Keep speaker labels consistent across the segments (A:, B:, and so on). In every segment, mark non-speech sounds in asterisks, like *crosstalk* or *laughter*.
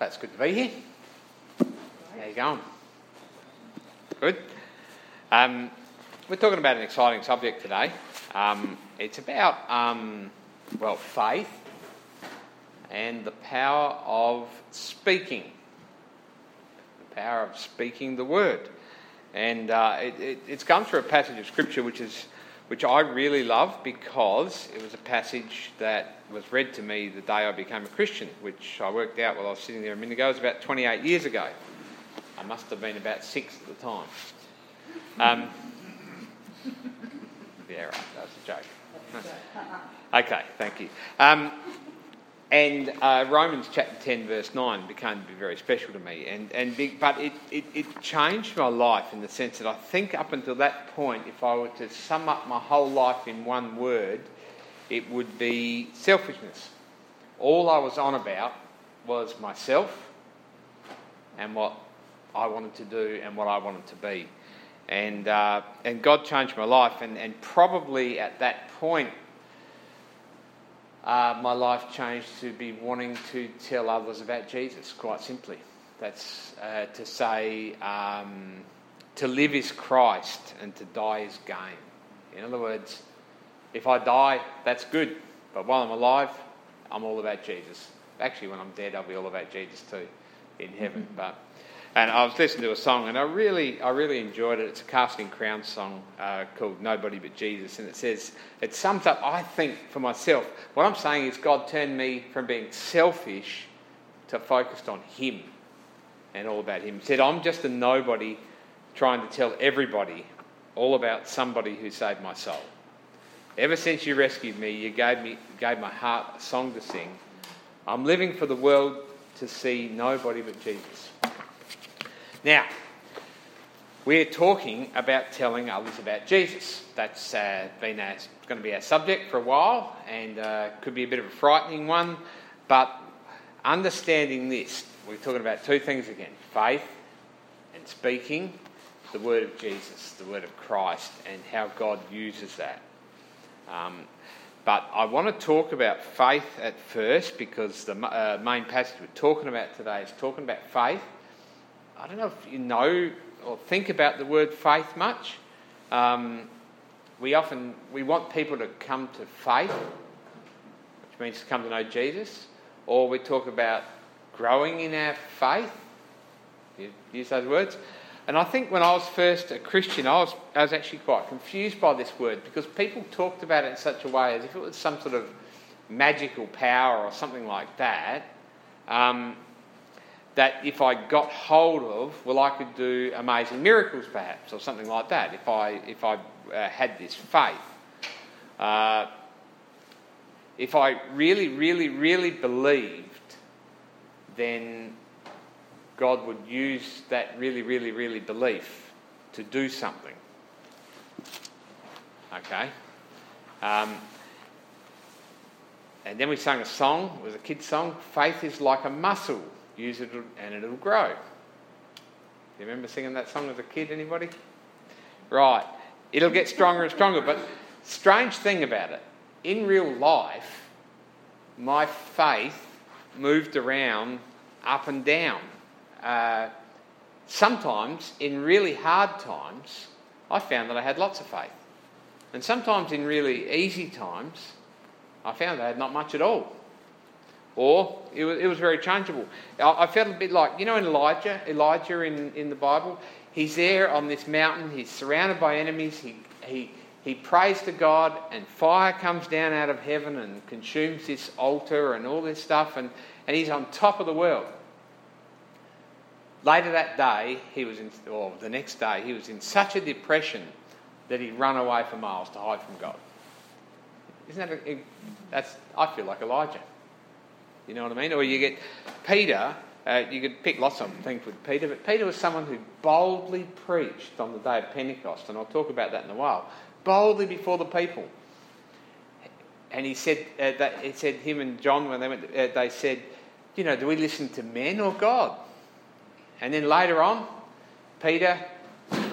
A: That's good to be here. How you going? Good. Um, we're talking about an exciting subject today. Um, it's about, um, well, faith and the power of speaking. The power of speaking the word. And uh, it, it, it's come through a passage of scripture which is which I really love because it was a passage that was read to me the day I became a Christian, which I worked out while I was sitting there a minute ago. It was about 28 years ago. I must have been about six at the time. Um, *laughs* yeah, right, that was a joke. *laughs* okay, thank you. Um, and uh, Romans chapter 10, verse 9 became very special to me. And, and but it, it, it, changed my life in the sense that I think up until that point, if I were to sum up my whole life in one word, it would be selfishness. All I was on about was myself and what I wanted to do and what I wanted to be. And, uh, and God changed my life. And, and probably at that point, uh, my life changed to be wanting to tell others about Jesus, quite simply. That's uh, to say, um, to live is Christ and to die is gain. In other words, if I die, that's good. But while I'm alive, I'm all about Jesus. Actually, when I'm dead, I'll be all about Jesus too in heaven. But and I was listening to a song, and I really, I really enjoyed it. It's a Casting Crowns song uh, called "Nobody But Jesus," and it says it sums up. I think for myself, what I'm saying is God turned me from being selfish to focused on Him and all about Him. He said, "I'm just a nobody trying to tell everybody all about somebody who saved my soul. Ever since you rescued me, you gave me gave my heart a song to sing. I'm living for the world to see nobody but Jesus." Now, we're talking about telling others about Jesus. That's uh, been going to be our subject for a while and uh, could be a bit of a frightening one. But understanding this, we're talking about two things again faith and speaking the word of Jesus, the word of Christ, and how God uses that. Um, but I want to talk about faith at first because the uh, main passage we're talking about today is talking about faith I don't know if you know or think about the word faith much. Um, we often we want people to come to faith, which means to come to know Jesus, or we talk about growing in our faith. You use those words. And I think when I was first a Christian, I was, I was actually quite confused by this word because people talked about it in such a way as if it was some sort of magical power or something like that. Um, that if I got hold of, well, I could do amazing miracles perhaps, or something like that, if I, if I uh, had this faith. Uh, if I really, really, really believed, then God would use that really, really, really belief to do something. Okay? Um, and then we sang a song, it was a kid's song Faith is like a muscle use it and it'll grow. You remember singing that song as a kid, anybody? Right. It'll get stronger and stronger. But strange thing about it, in real life, my faith moved around up and down. Uh, sometimes, in really hard times, I found that I had lots of faith. And sometimes, in really easy times, I found I had not much at all. Or it was, it was very changeable. I, I, felt a bit like, you know, in Elijah, Elijah in, in the Bible, he's there on this mountain, he's surrounded by enemies, he, he, he prays to God, and fire comes down out of heaven and consumes this altar and all this stuff, and, and he's on top of the world. Later that day, he was in, or the next day, he was in such a depression that he'd run away for miles to hide from God. Isn't that a, that's? I feel like Elijah. You know what I mean? Or you get Peter, uh, you could pick lots of things with Peter, but Peter was someone who boldly preached on the day of Pentecost, and I'll talk about that in a while. Boldly before the people. And he said, uh, that, it said him and John, when they went, uh, they said, you know, do we listen to men or God? And then later on, Peter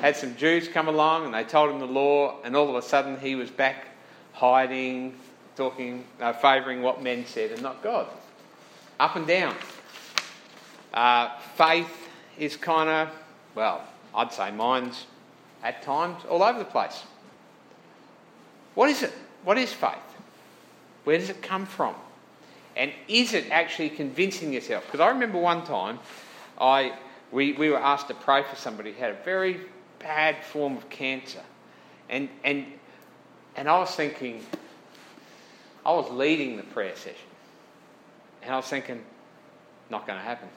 A: had some Jews come along and they told him the law, and all of a sudden he was back hiding, talking, uh, favouring what men said and not God up and down. Uh, faith is kind of, well, I'd say mine's at times all over the place. What is it? What is faith? Where does it come from? And is it actually convincing yourself? Because I remember one time I, we, we were asked to pray for somebody who had a very bad form of cancer. And, and, and I was thinking, I was leading the prayer session. And I was thinking, not going to happen.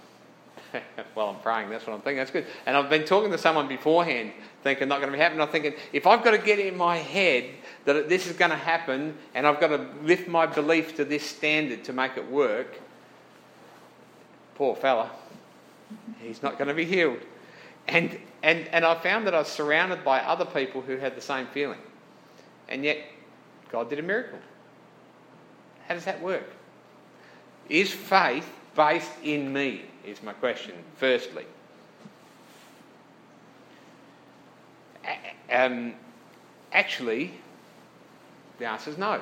A: *laughs* well, I'm praying, that's what I'm thinking, that's good. And I've been talking to someone beforehand, thinking not going to be happening. I'm thinking, if I've got to get in my head that this is going to happen and I've got to lift my belief to this standard to make it work, poor fella, he's not going to be healed. And, and, and I found that I was surrounded by other people who had the same feeling. And yet, God did a miracle. How does that work? Is faith based in me? Is my question, firstly. Um, actually, the answer is no.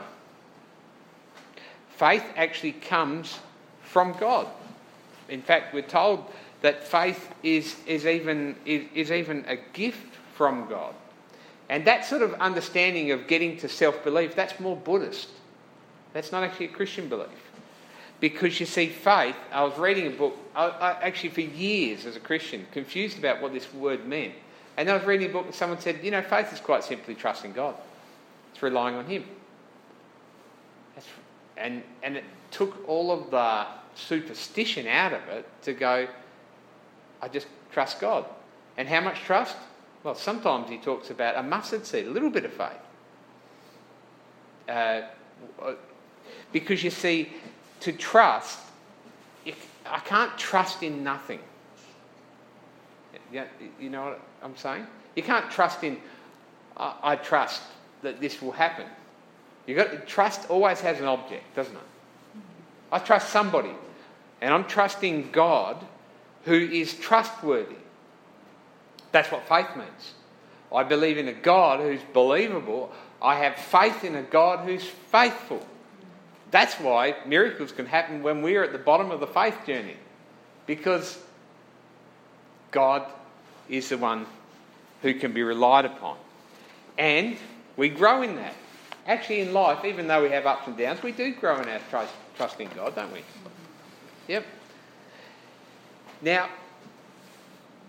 A: Faith actually comes from God. In fact, we're told that faith is, is, even, is, is even a gift from God. And that sort of understanding of getting to self belief, that's more Buddhist. That's not actually a Christian belief. Because you see, faith, I was reading a book, I, I, actually for years as a Christian, confused about what this word meant. And I was reading a book and someone said, you know, faith is quite simply trusting God, it's relying on Him. That's, and, and it took all of the superstition out of it to go, I just trust God. And how much trust? Well, sometimes he talks about a mustard seed, a little bit of faith. Uh, because you see, to trust, I can't trust in nothing. You know what I'm saying? You can't trust in, I trust that this will happen. You got trust always has an object, doesn't it? Mm-hmm. I trust somebody, and I'm trusting God, who is trustworthy. That's what faith means. I believe in a God who's believable. I have faith in a God who's faithful. That's why miracles can happen when we're at the bottom of the faith journey. Because God is the one who can be relied upon. And we grow in that. Actually, in life, even though we have ups and downs, we do grow in our trust, trust in God, don't we? Yep. Now,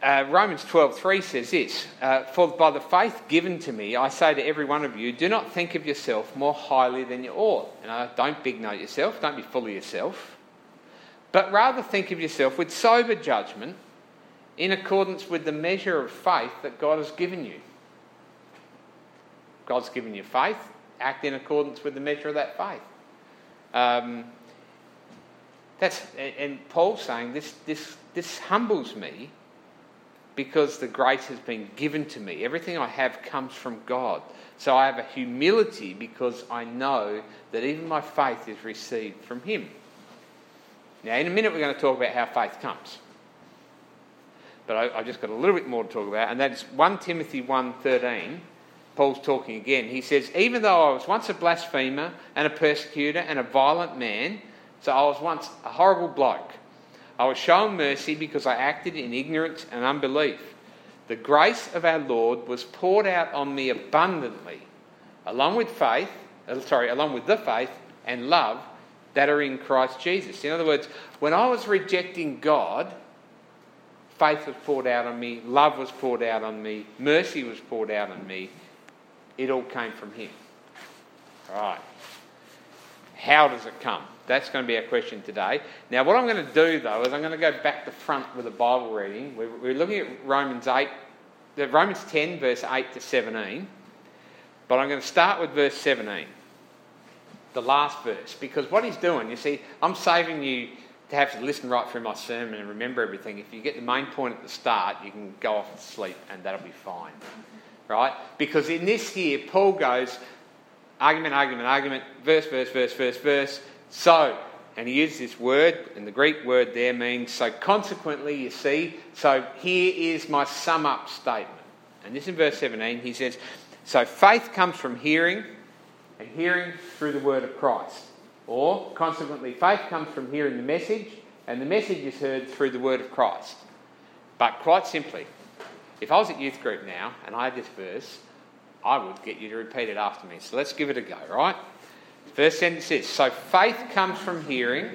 A: uh, Romans 12:3 says this: uh, "For by the faith given to me, I say to every one of you, do not think of yourself more highly than you ought. And uh, don't big note yourself. Don't be full of yourself, but rather think of yourself with sober judgment, in accordance with the measure of faith that God has given you. God's given you faith. Act in accordance with the measure of that faith." Um, that's and Paul's saying this. This this humbles me because the grace has been given to me. Everything I have comes from God. So I have a humility because I know that even my faith is received from Him. Now, in a minute, we're going to talk about how faith comes. But I, have just got a little bit more to talk about, and that's 1 Timothy 1.13. Paul's talking again. He says, Even though I was once a blasphemer and a persecutor and a violent man, so I was once a horrible bloke, I was shown mercy because I acted in ignorance and unbelief. The grace of our Lord was poured out on me abundantly, along with faith, uh, sorry, along with the faith and love that are in Christ Jesus. In other words, when I was rejecting God, faith was poured out on me, love was poured out on me, mercy was poured out on me. It all came from Him. All right. How does it come? That's going to be our question today. Now, what I'm going to do though is I'm going to go back to front with a Bible reading. We're, looking at Romans 8, Romans 10, verse 8 to 17. But I'm going to start with verse 17, the last verse, because what he's doing, you see, I'm saving you to have to listen right through my sermon and remember everything. If you get the main point at the start, you can go off to sleep and that'll be fine. Right? Because in this here, Paul goes argument, argument, argument, verse, verse, verse, verse, verse, so, and he uses this word, and the Greek word there means so consequently, you see. So here is my sum up statement. And this in verse 17, he says, So faith comes from hearing, and hearing through the word of Christ. Or, consequently, faith comes from hearing the message, And the message is heard through the word of Christ. But quite simply, if I was at youth group now and I had this verse, I would get you to repeat it after me. So let's give it a go, right? First sentence is So faith comes from hearing.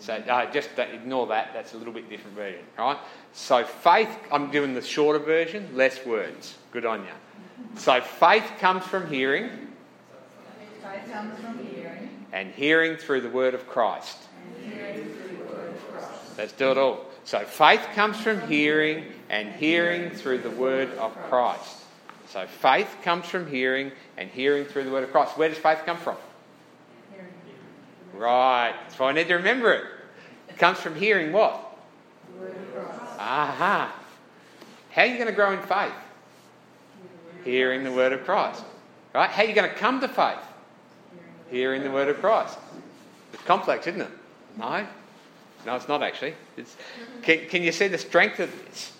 A: So uh, just ignore that, that's a little bit different version, right? So faith, I'm doing the shorter version, less words. Good on you. So faith comes from hearing.
B: Faith comes from hearing.
A: And hearing through the word of Christ. Let's do it all. So faith comes from hearing, and hearing through the word of Christ. So faith comes from hearing, and hearing through the word of Christ. Where does faith come from?
B: Hearing.
A: Right. So I need to remember it. It comes from hearing what?
B: The word of Christ.
A: Aha. How are you going to grow in faith? Hearing the word of Christ. Right? How are you going to come to faith? Hearing the word of Christ. It's complex, isn't it? No? No, it's not actually. It's, can, can you see the strength of this?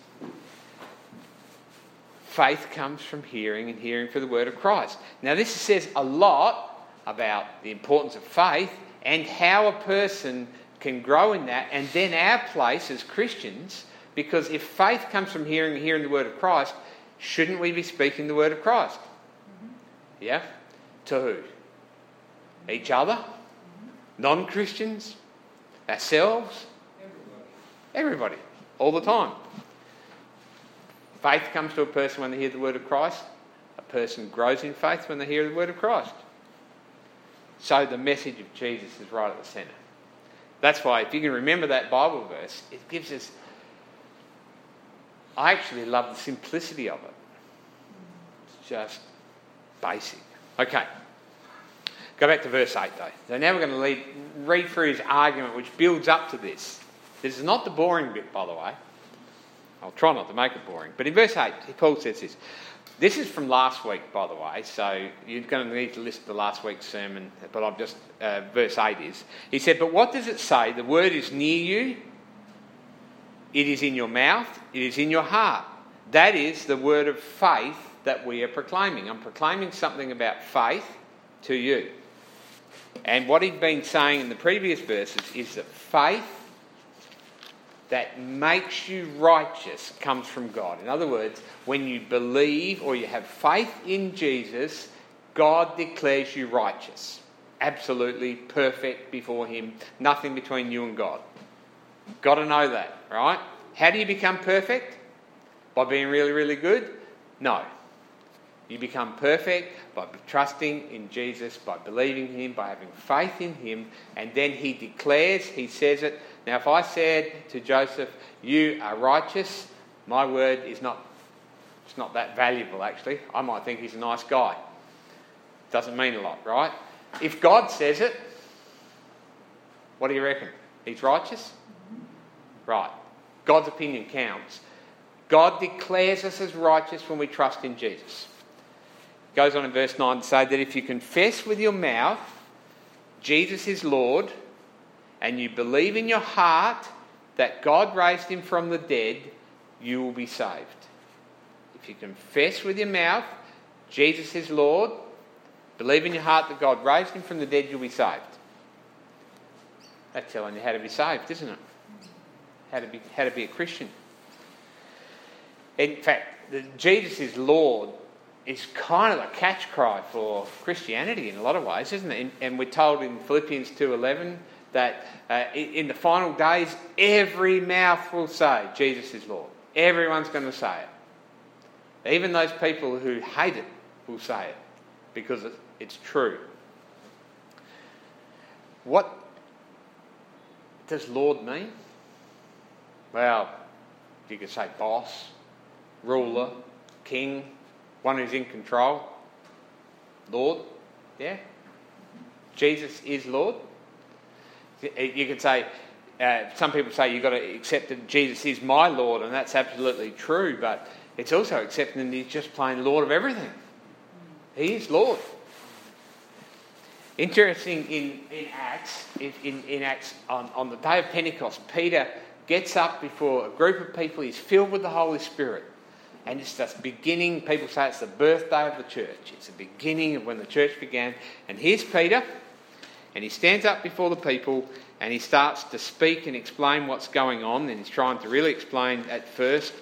A: Faith comes from hearing and hearing for the word of Christ. Now, this says a lot about the importance of faith and how a person can grow in that, and then our place as Christians, because if faith comes from hearing and hearing the word of Christ, shouldn't we be speaking the word of Christ? Mm-hmm. Yeah? To who? Each other? Mm-hmm. Non Christians? Ourselves? Everybody. All the time. Faith comes to a person when they hear the word of Christ. A person grows in faith when they hear the word of Christ. So the message of Jesus is right at the centre. That's why, if you can remember that Bible verse, it gives us. I actually love the simplicity of it. It's just basic. Okay. Go back to verse 8 though. So now we're going to lead, read through his argument, which builds up to this. This is not the boring bit, by the way. I'll try not to make it boring. But in verse 8, Paul says this. This is from last week, by the way, so you're going to need to listen to last week's sermon, but I've just, uh, verse 8 is. He said, But what does it say? The word is near you, it is in your mouth, it is in your heart. That is the word of faith that we are proclaiming. I'm proclaiming something about faith to you. And what he'd been saying in the previous verses is that faith that makes you righteous comes from God. In other words, when you believe or you have faith in Jesus, God declares you righteous. Absolutely perfect before Him. Nothing between you and God. Got to know that, right? How do you become perfect? By being really, really good? No. You become perfect by trusting in Jesus, by believing in Him, by having faith in Him, and then He declares, He says it. Now, if I said to Joseph, You are righteous, my word is not, it's not that valuable actually. I might think he's a nice guy. Doesn't mean a lot, right? If God says it, what do you reckon? He's righteous? Right. God's opinion counts. God declares us as righteous when we trust in Jesus goes on in verse 9 to say that if you confess with your mouth Jesus is Lord and you believe in your heart that God raised him from the dead, you will be saved. If you confess with your mouth Jesus is Lord, believe in your heart that God raised him from the dead, you'll be saved. That's telling you how to be saved, isn't it? How to be, how to be a Christian. In fact, Jesus is Lord is kind of a catch cry for Christianity in a lot of ways, isn't it? And we're told in Philippians 2:11 that uh, in the final days, every mouth will say, Jesus is Lord. Everyone's going to say it. Even those people who hate it will say it because it's true. What does Lord mean? Well, you could say boss, ruler, king, one who's in control. Lord, yeah? Jesus is Lord. You could say, uh, some people say you've got to accept that Jesus is my Lord, and that's absolutely true, but it's also accepting that He's just plain Lord of everything. He is Lord. Interesting in, in Acts, in, in Acts on, on the day of Pentecost, Peter gets up before a group of people, he's filled with the Holy Spirit. And it's the beginning, people say it's the birthday of the church. It's the beginning of when the church began. And here's Peter. And he stands up before the people and he starts to speak and explain what's going on. And he's trying to really explain at first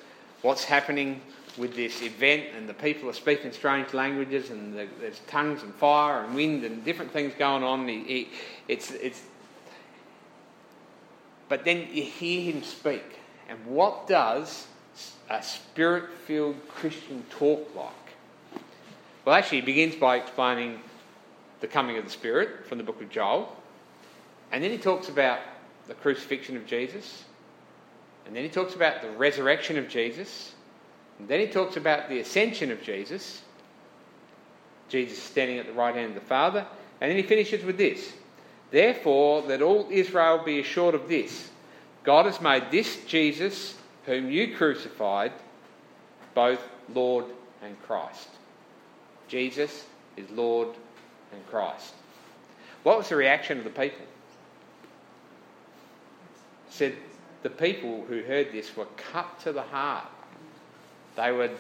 A: what's happening with this event. And the people are speaking strange languages and there's tongues and fire and wind and different things going on. He, he, it's, it's, but then you hear him speak. And what does a spirit filled Christian talk like? Well, actually, he begins by explaining the coming of the Spirit from the book of Joel. And then he talks about the crucifixion of Jesus. And then he talks about the resurrection of Jesus. And then he talks about the ascension of Jesus. Jesus standing at the right hand of the Father. And then he finishes with this Therefore, let all Israel be assured of this God has made this Jesus, whom you crucified, both Lord and Christ. Jesus is Lord and Christ. What was the reaction of the people? Said the people who heard this were cut to the heart. They were,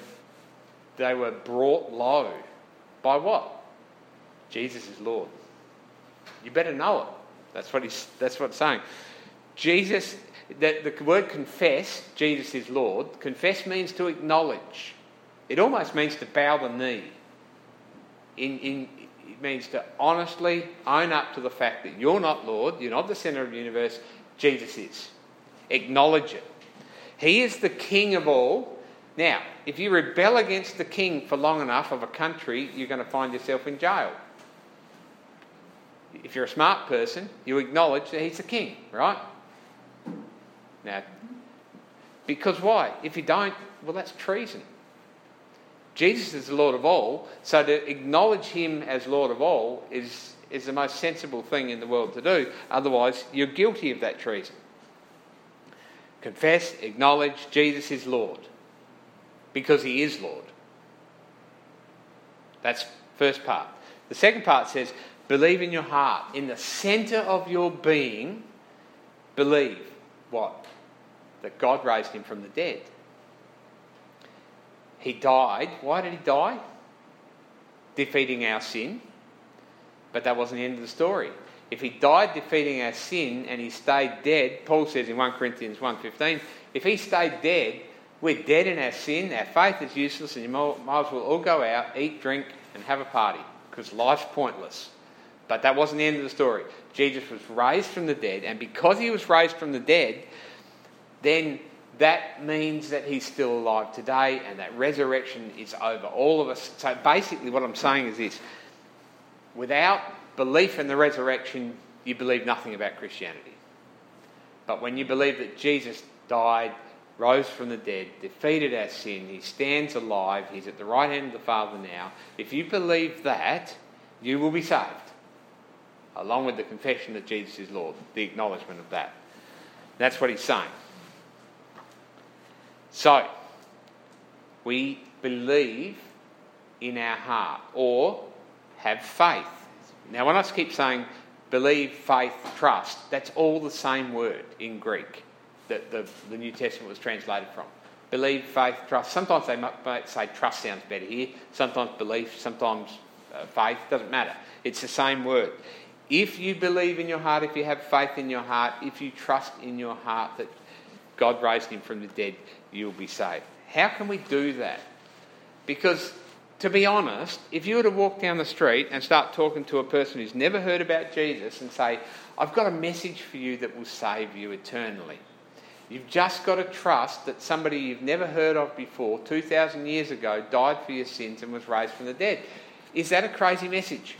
A: they were brought low. By what? Jesus is Lord. You better know it. That's what he's that's what it's saying. Jesus that the word confess, Jesus is Lord, confess means to acknowledge. It almost means to bow the knee. In, in, it means to honestly own up to the fact that you're not Lord, you're not the centre of the universe, Jesus is. Acknowledge it. He is the King of all. Now, if you rebel against the King for long enough of a country, you're going to find yourself in jail. If you're a smart person, you acknowledge that He's the King, right? Now, because why? If you don't, well, that's treason. Jesus is the Lord of all, so to acknowledge him as Lord of all is, is the most sensible thing in the world to do. Otherwise, you're guilty of that treason. Confess, acknowledge Jesus is Lord because he is Lord. That's first part. The second part says, believe in your heart. In the centre of your being, believe what? That God raised him from the dead. He died. Why did he die? Defeating our sin. But that wasn't the end of the story. If he died defeating our sin and he stayed dead, Paul says in 1 Corinthians 1.15, if he stayed dead, we're dead in our sin, our faith is useless, and you might as well all go out, eat, drink, and have a party, because life's pointless. But that wasn't the end of the story. Jesus was raised from the dead, and because he was raised from the dead, then that means that he's still alive today and that resurrection is over all of us. So basically, what I'm saying is this without belief in the resurrection, you believe nothing about Christianity. But when you believe that Jesus died, rose from the dead, defeated our sin, he stands alive, he's at the right hand of the Father now, if you believe that, you will be saved. Along with the confession that Jesus is Lord, the acknowledgement of that. That's what he's saying. So, we believe in our heart or have faith. Now, when I keep saying believe, faith, trust, that's all the same word in Greek that the, the New Testament was translated from. Believe, faith, trust. Sometimes they might say trust sounds better here. Sometimes belief, sometimes uh, faith. Doesn't matter. It's the same word. If you believe in your heart, if you have faith in your heart, if you trust in your heart that God raised him from the dead, you'll be saved. How can we do that? Because, to be honest, if you were to walk down the street and start talking to a person who's never heard about Jesus and say, I've got a message for you that will save you eternally. You've just got to trust that somebody you've never heard of before, 2,000 years ago, died for your sins and was raised from the dead. Is that a crazy message?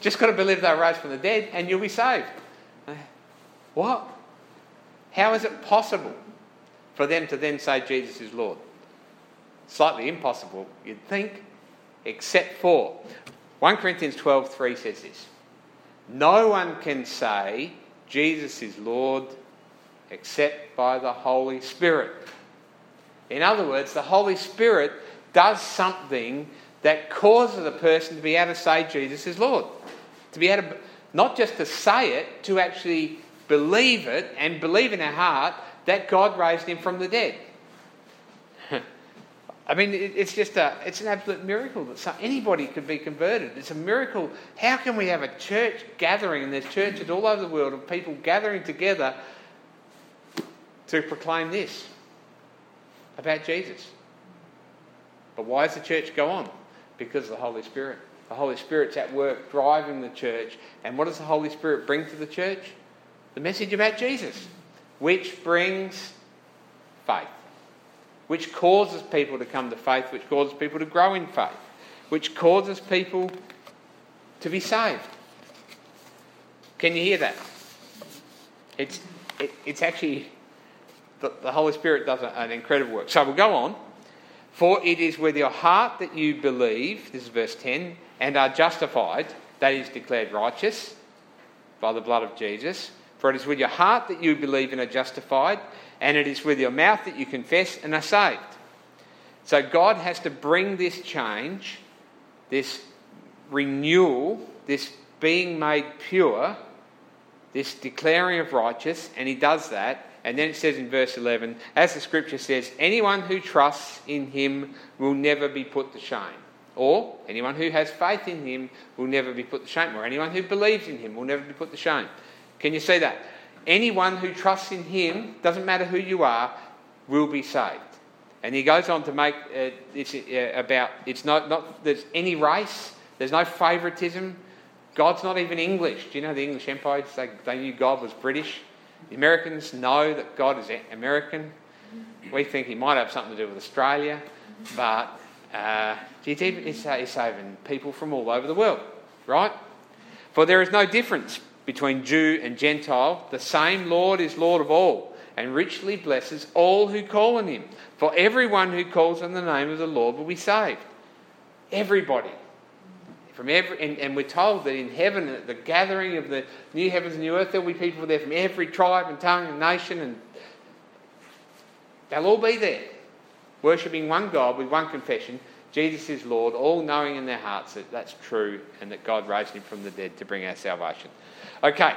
A: Just got to believe they were raised from the dead and you'll be saved. What? How is it possible for them to then say Jesus is Lord? Slightly impossible, you'd think, except for 1 Corinthians 12:3 says this. No one can say Jesus is Lord except by the Holy Spirit. In other words, the Holy Spirit does something that causes a person to be able to say Jesus is Lord. To be able to, not just to say it, to actually believe it and believe in our heart that God raised him from the dead. *laughs* I mean, it's just a, it's an absolute miracle that some, anybody could be converted. It's a miracle. How can we have a church gathering, and there's churches all over the world of people gathering together to proclaim this about Jesus? But why does the church go on? Because of the Holy Spirit. The Holy Spirit's at work driving the church. And what does the Holy Spirit bring to the church? The message about Jesus, which brings faith, which causes people to come to faith, which causes people to grow in faith, which causes people to be saved. Can you hear that? It's, it, it's actually, the, the Holy Spirit does an incredible work. So we'll go on. For it is with your heart that you believe, this is verse 10, and are justified, that is, declared righteous by the blood of Jesus. For it is with your heart that you believe and are justified, and it is with your mouth that you confess and are saved. So God has to bring this change, this renewal, this being made pure, this declaring of righteous, and He does that and then it says in verse 11, as the scripture says, anyone who trusts in him will never be put to shame. Or anyone who has faith in him will never be put to shame. Or anyone who believes in him will never be put to shame. Can you see that? Anyone who trusts in him, doesn't matter who you are, will be saved. And he goes on to make uh, uh, about it's not, not there's any race, there's no favouritism. God's not even English. Do you know the English Empire? They, they knew God was British. The Americans know that God is American. We think he might have something to do with Australia, but uh, he's saving people from all over the world, right? For there is no difference between Jew and Gentile. The same Lord is Lord of all and richly blesses all who call on him. For everyone who calls on the name of the Lord will be saved. Everybody. From every, and, and, we're told that in heaven, at the gathering of the new heavens and new earth, there'll be people there from every tribe and tongue and nation, and they'll all be there, worshipping one God with one confession Jesus is Lord, all knowing in their hearts that that's true and that God raised him from the dead to bring our salvation. Okay,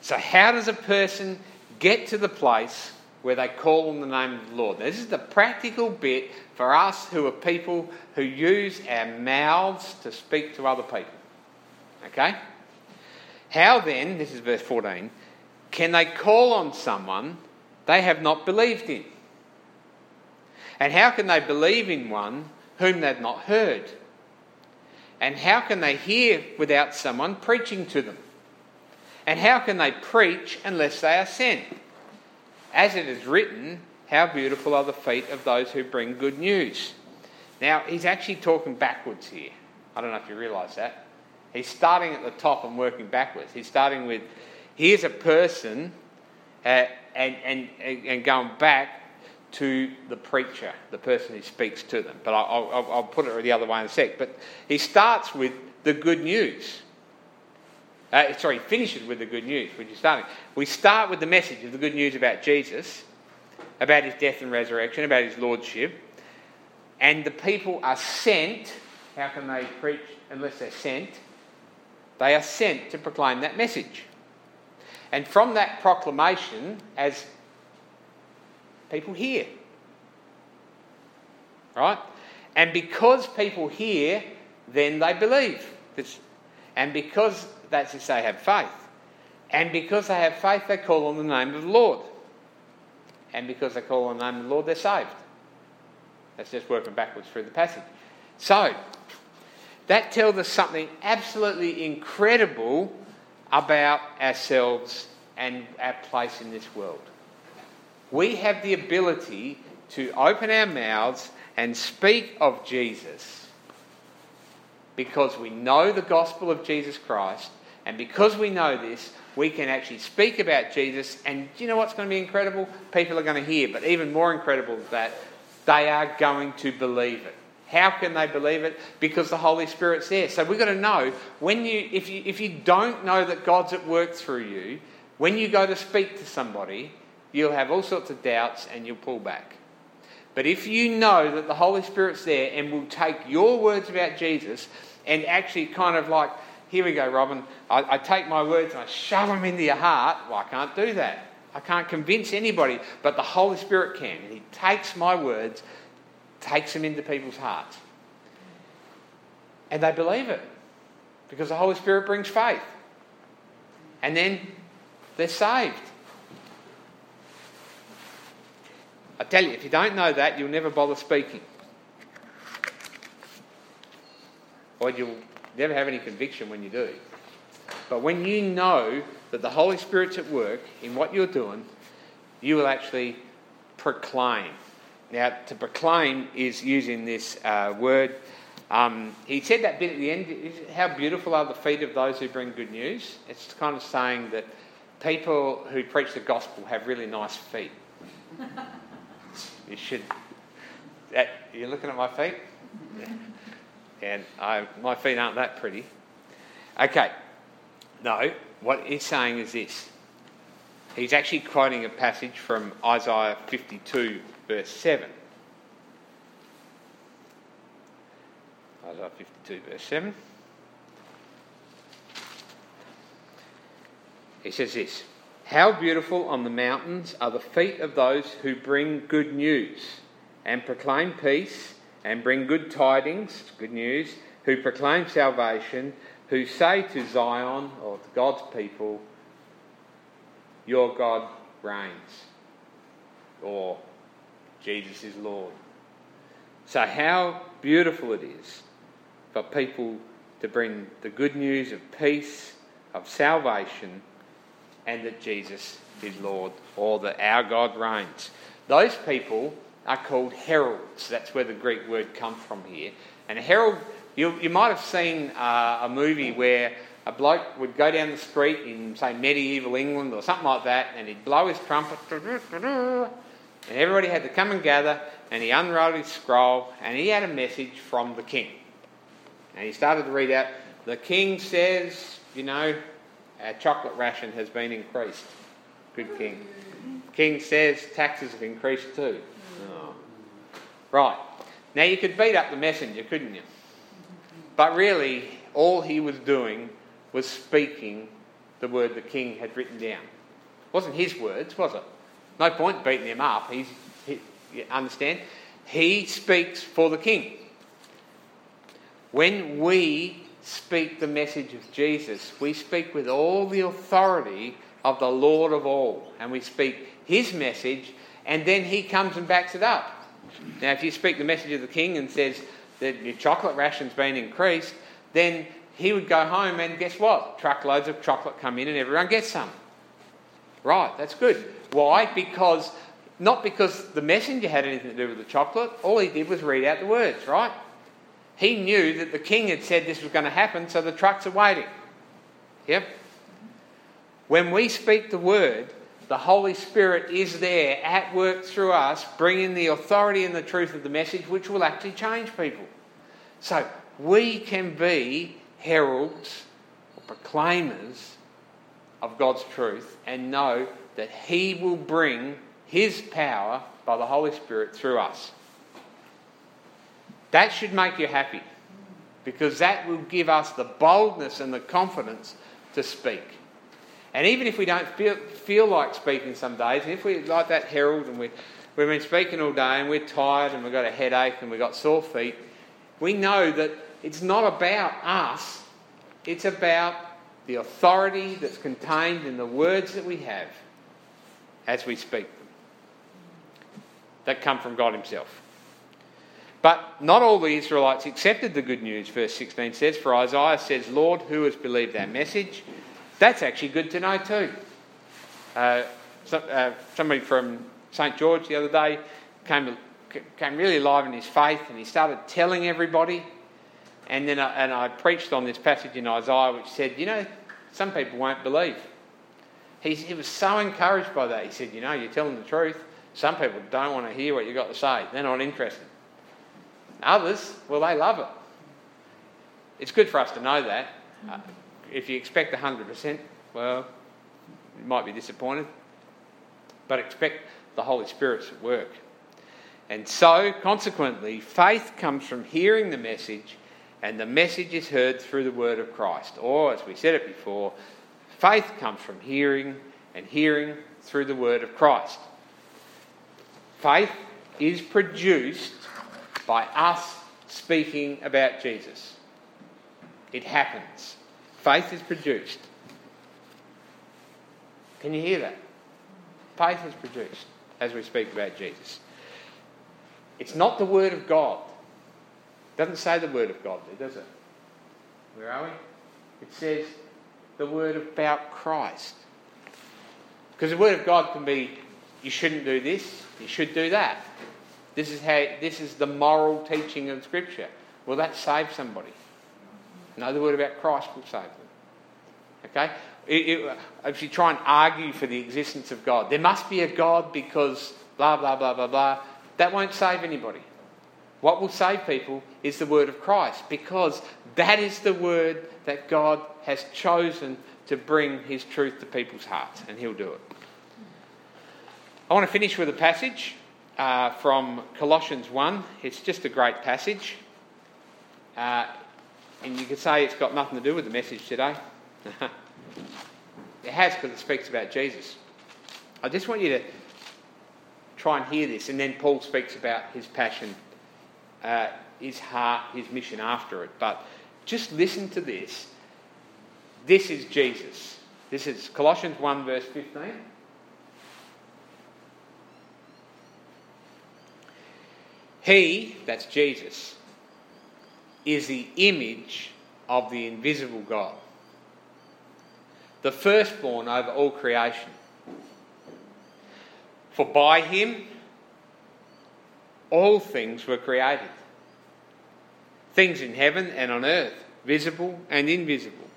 A: so how does a person get to the place where they call on the name of the Lord. Now, this is the practical bit for us who are people who use our mouths to speak to other people. Okay? How then, this is verse 14, can they call on someone they have not believed in? And how can they believe in one whom they've not heard? And how can they hear without someone preaching to them? And how can they preach unless they are sent? As it is written, how beautiful are the feet of those who bring good news. Now, he's actually talking backwards here. I don't know if you realise that. He's starting at the top and working backwards. He's starting with, here's a person, uh, and, and, and going back to the preacher, the person who speaks to them. But I'll, I'll, I'll put it the other way in a sec. But he starts with the good news. Uh, sorry, finishes with the good news, which is starting. We start with the message of the good news about Jesus, about his death and resurrection, about his lordship. And the people are sent. How can they preach unless they're sent? They are sent to proclaim that message. And from that proclamation, as people hear, right? And because people hear, then they believe. And because that's if they have faith. And because they have faith, they call on the name of the Lord. And because they call on the name of the Lord, they're saved. That's just working backwards through the passage. So, that tells us something absolutely incredible about ourselves and our place in this world. We have the ability to open our mouths and speak of Jesus because we know the gospel of Jesus Christ and because we know this, we can actually speak about Jesus. And you know what's going to be incredible? People are going to hear. But even more incredible is that they are going to believe it. How can they believe it? Because the Holy Spirit's there. So we've got to know when you if you if you don't know that God's at work through you, when you go to speak to somebody, you'll have all sorts of doubts and you'll pull back. But if you know that the Holy Spirit's there and will take your words about Jesus and actually kind of like here we go, Robin. I, I take my words and I shove them into your heart. Well, I can't do that. I can't convince anybody, but the Holy Spirit can. And he takes my words takes them into people's hearts. And they believe it because the Holy Spirit brings faith. And then they're saved. I tell you, if you don't know that, you'll never bother speaking. Or you'll never have any conviction when you do. But when you know that the Holy Spirit's at work in what you're doing, you will actually proclaim. Now, to proclaim is using this uh, word. Um, he said that bit at the end how beautiful are the feet of those who bring good news. It's kind of saying that people who preach the gospel have really nice feet. *laughs* you should. That, you're looking at my feet? And I, my feet aren't that pretty. Okay. No, what he's saying is this. He's actually quoting a passage from Isaiah 52, verse 7. Isaiah 52, verse 7. He says this How beautiful on the mountains are the feet of those who bring good news and proclaim peace and bring good tidings, good news, who proclaim salvation, who say to Zion or to God's people, Your God reigns, or Jesus is Lord. So, how beautiful it is for people to bring the good news of peace, of salvation, and that Jesus is Lord, or that our God reigns. Those people are called heralds. That's where the Greek word comes from here. And a herald, you, you might have seen uh, a movie where a bloke would go down the street in, say, medieval England or something like that, and he'd blow his trumpet, and everybody had to come and gather, and he unrolled his scroll, and he had a message from the king. And he started to read out, The king says, you know, our chocolate ration has been increased. Good king. King says taxes have increased too. Oh. Right. Now you could beat up the messenger, couldn't you? But really, all he was doing was speaking the word the king had written down. It wasn't his words, was it? No point beating him up. He's, he, you understand? He speaks for the king. When we speak the message of Jesus, we speak with all the authority of the Lord of all, and we speak his message, and then he comes and backs it up. Now, if you speak the message of the king and says that your chocolate ration's been increased, then he would go home and guess what? Truckloads of chocolate come in and everyone gets some. Right, that's good. Why? Because not because the messenger had anything to do with the chocolate. All he did was read out the words, right? He knew that the king had said this was going to happen, so the trucks are waiting. Yep. When we speak the word, the Holy Spirit is there at work through us, bringing the authority and the truth of the message, which will actually change people. So we can be heralds or proclaimers of God's truth and know that He will bring His power by the Holy Spirit through us. That should make you happy because that will give us the boldness and the confidence to speak. And even if we don't feel, feel like speaking some days, if we like that herald and we, we've been speaking all day and we're tired and we've got a headache and we've got sore feet, we know that it's not about us, it's about the authority that's contained in the words that we have as we speak them that come from God Himself. But not all the Israelites accepted the good news, verse 16 says, for Isaiah says, Lord, who has believed our message? That's actually good to know too. Uh, so, uh, somebody from St George the other day came, came really alive in his faith and he started telling everybody. And then I, and I preached on this passage in Isaiah which said, you know, some people won't believe. He, he was so encouraged by that. He said, you know, you're telling the truth. Some people don't want to hear what you've got to say, they're not interested. Others, well, they love it. It's good for us to know that. Uh, if you expect 100%, well, you might be disappointed. But expect the Holy Spirit's work. And so, consequently, faith comes from hearing the message, and the message is heard through the word of Christ. Or, as we said it before, faith comes from hearing, and hearing through the word of Christ. Faith is produced by us speaking about Jesus. It happens. Faith is produced. Can you hear that? Faith is produced as we speak about Jesus. It's not the Word of God. It doesn't say the Word of God there, does it? Where are we? It says the Word about Christ. Because the Word of God can be, you shouldn't do this, you should do that. This is how this is the moral teaching of Scripture. Will that save somebody? Another word about Christ will save them. Okay? It, it, if you try and argue for the existence of God, there must be a God because blah, blah, blah, blah, blah, that won't save anybody. What will save people is the word of Christ because that is the word that God has chosen to bring his truth to people's hearts, and he'll do it. I want to finish with a passage uh, from Colossians 1. It's just a great passage. Uh, and you could say it's got nothing to do with the message today. *laughs* it has because it speaks about Jesus. I just want you to try and hear this, and then Paul speaks about his passion, uh, his heart, his mission after it. But just listen to this. This is Jesus. This is Colossians 1, verse 15. He, that's Jesus, is the image of the invisible God, the firstborn over all creation. For by him all things were created things in heaven and on earth, visible and invisible,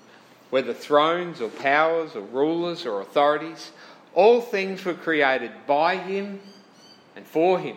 A: whether thrones or powers or rulers or authorities, all things were created by him and for him.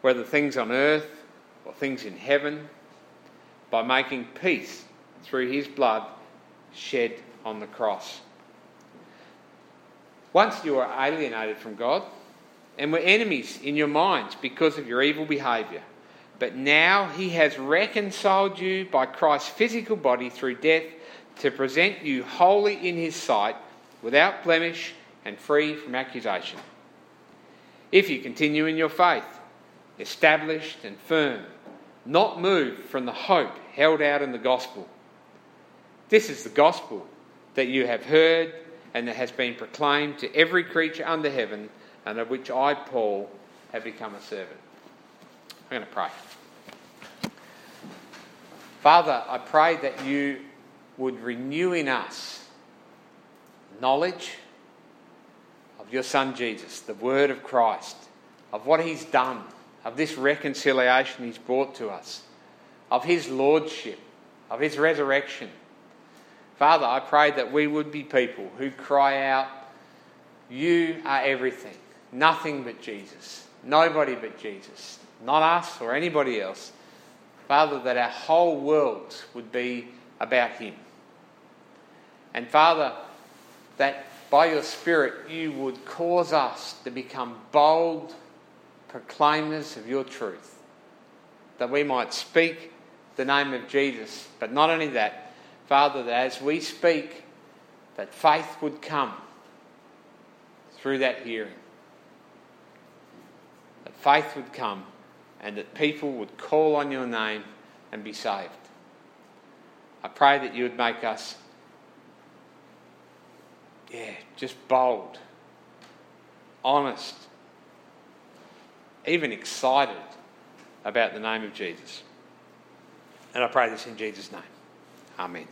A: whether things on earth or things in heaven, by making peace through his blood shed on the cross. Once you were alienated from God and were enemies in your minds because of your evil behaviour. But now he has reconciled you by Christ's physical body through death to present you wholly in his sight, without blemish and free from accusation. If you continue in your faith, established and firm, not moved from the hope held out in the gospel. This is the gospel that you have heard and that has been proclaimed to every creature under heaven, and of which I, Paul, have become a servant. I'm going to pray. Father, I pray that you would renew in us knowledge of your Son Jesus, the Word of Christ, of what He's done of this reconciliation He's brought to us, of His Lordship, of His resurrection. Father, I pray that we would be people who cry out, You are everything, nothing but Jesus, nobody but Jesus, not us or anybody else. Father, that our whole world would be about Him. And Father, that by your Spirit you would cause us to become bold proclaimers of your truth, that we might speak the name of Jesus. But not only that, Father, that as we speak, that faith would come through that hearing. That faith would come and that people would call on your name and be saved. I pray that you would make us, yeah, just bold, honest, even excited about the name of Jesus. And I pray this in Jesus' name. Amen.